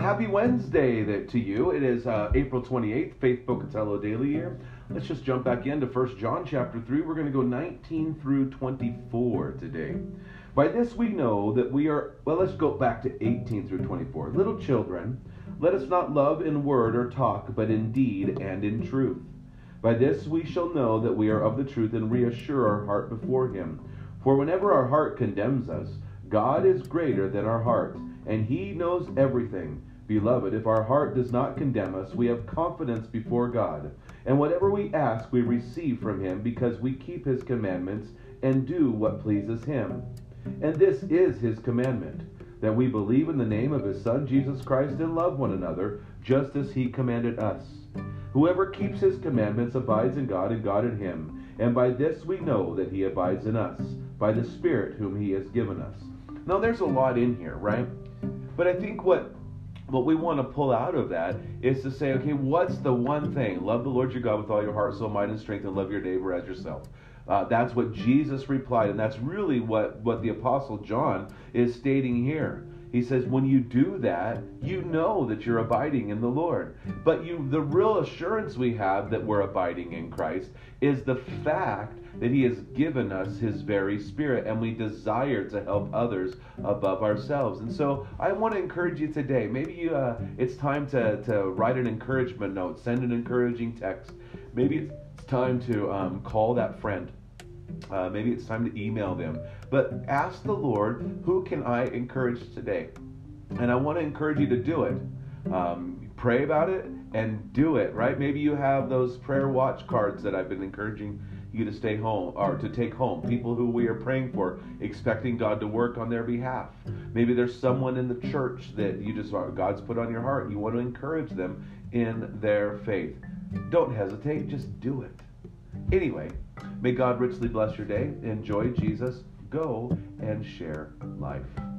happy Wednesday to you. It is uh, April 28th, Faith Pocatello Daily here. Let's just jump back into 1 John chapter 3. We're going to go 19 through 24 today. By this we know that we are, well, let's go back to 18 through 24. Little children, let us not love in word or talk, but in deed and in truth. By this we shall know that we are of the truth and reassure our heart before Him. For whenever our heart condemns us, God is greater than our heart, and He knows everything. Beloved, if our heart does not condemn us, we have confidence before God. And whatever we ask, we receive from Him, because we keep His commandments and do what pleases Him. And this is His commandment that we believe in the name of His Son, Jesus Christ, and love one another, just as He commanded us. Whoever keeps His commandments abides in God, and God in Him. And by this we know that He abides in us, by the Spirit whom He has given us. Now there's a lot in here, right? But I think what what we want to pull out of that is to say, okay, what's the one thing? Love the Lord your God with all your heart, soul, mind, and strength, and love your neighbor as yourself. Uh, that's what Jesus replied, and that's really what, what the Apostle John is stating here. He says, when you do that, you know that you're abiding in the Lord. But you, the real assurance we have that we're abiding in Christ is the fact that He has given us His very Spirit, and we desire to help others above ourselves. And so, I want to encourage you today. Maybe you, uh, it's time to to write an encouragement note, send an encouraging text. Maybe it's time to um, call that friend. Uh, maybe it's time to email them. But ask the Lord, who can I encourage today? And I want to encourage you to do it. Um, pray about it and do it, right? Maybe you have those prayer watch cards that I've been encouraging you to stay home or to take home. People who we are praying for, expecting God to work on their behalf. Maybe there's someone in the church that you just God's put on your heart. You want to encourage them in their faith. Don't hesitate, just do it. Anyway, may God richly bless your day. Enjoy Jesus. Go and share life.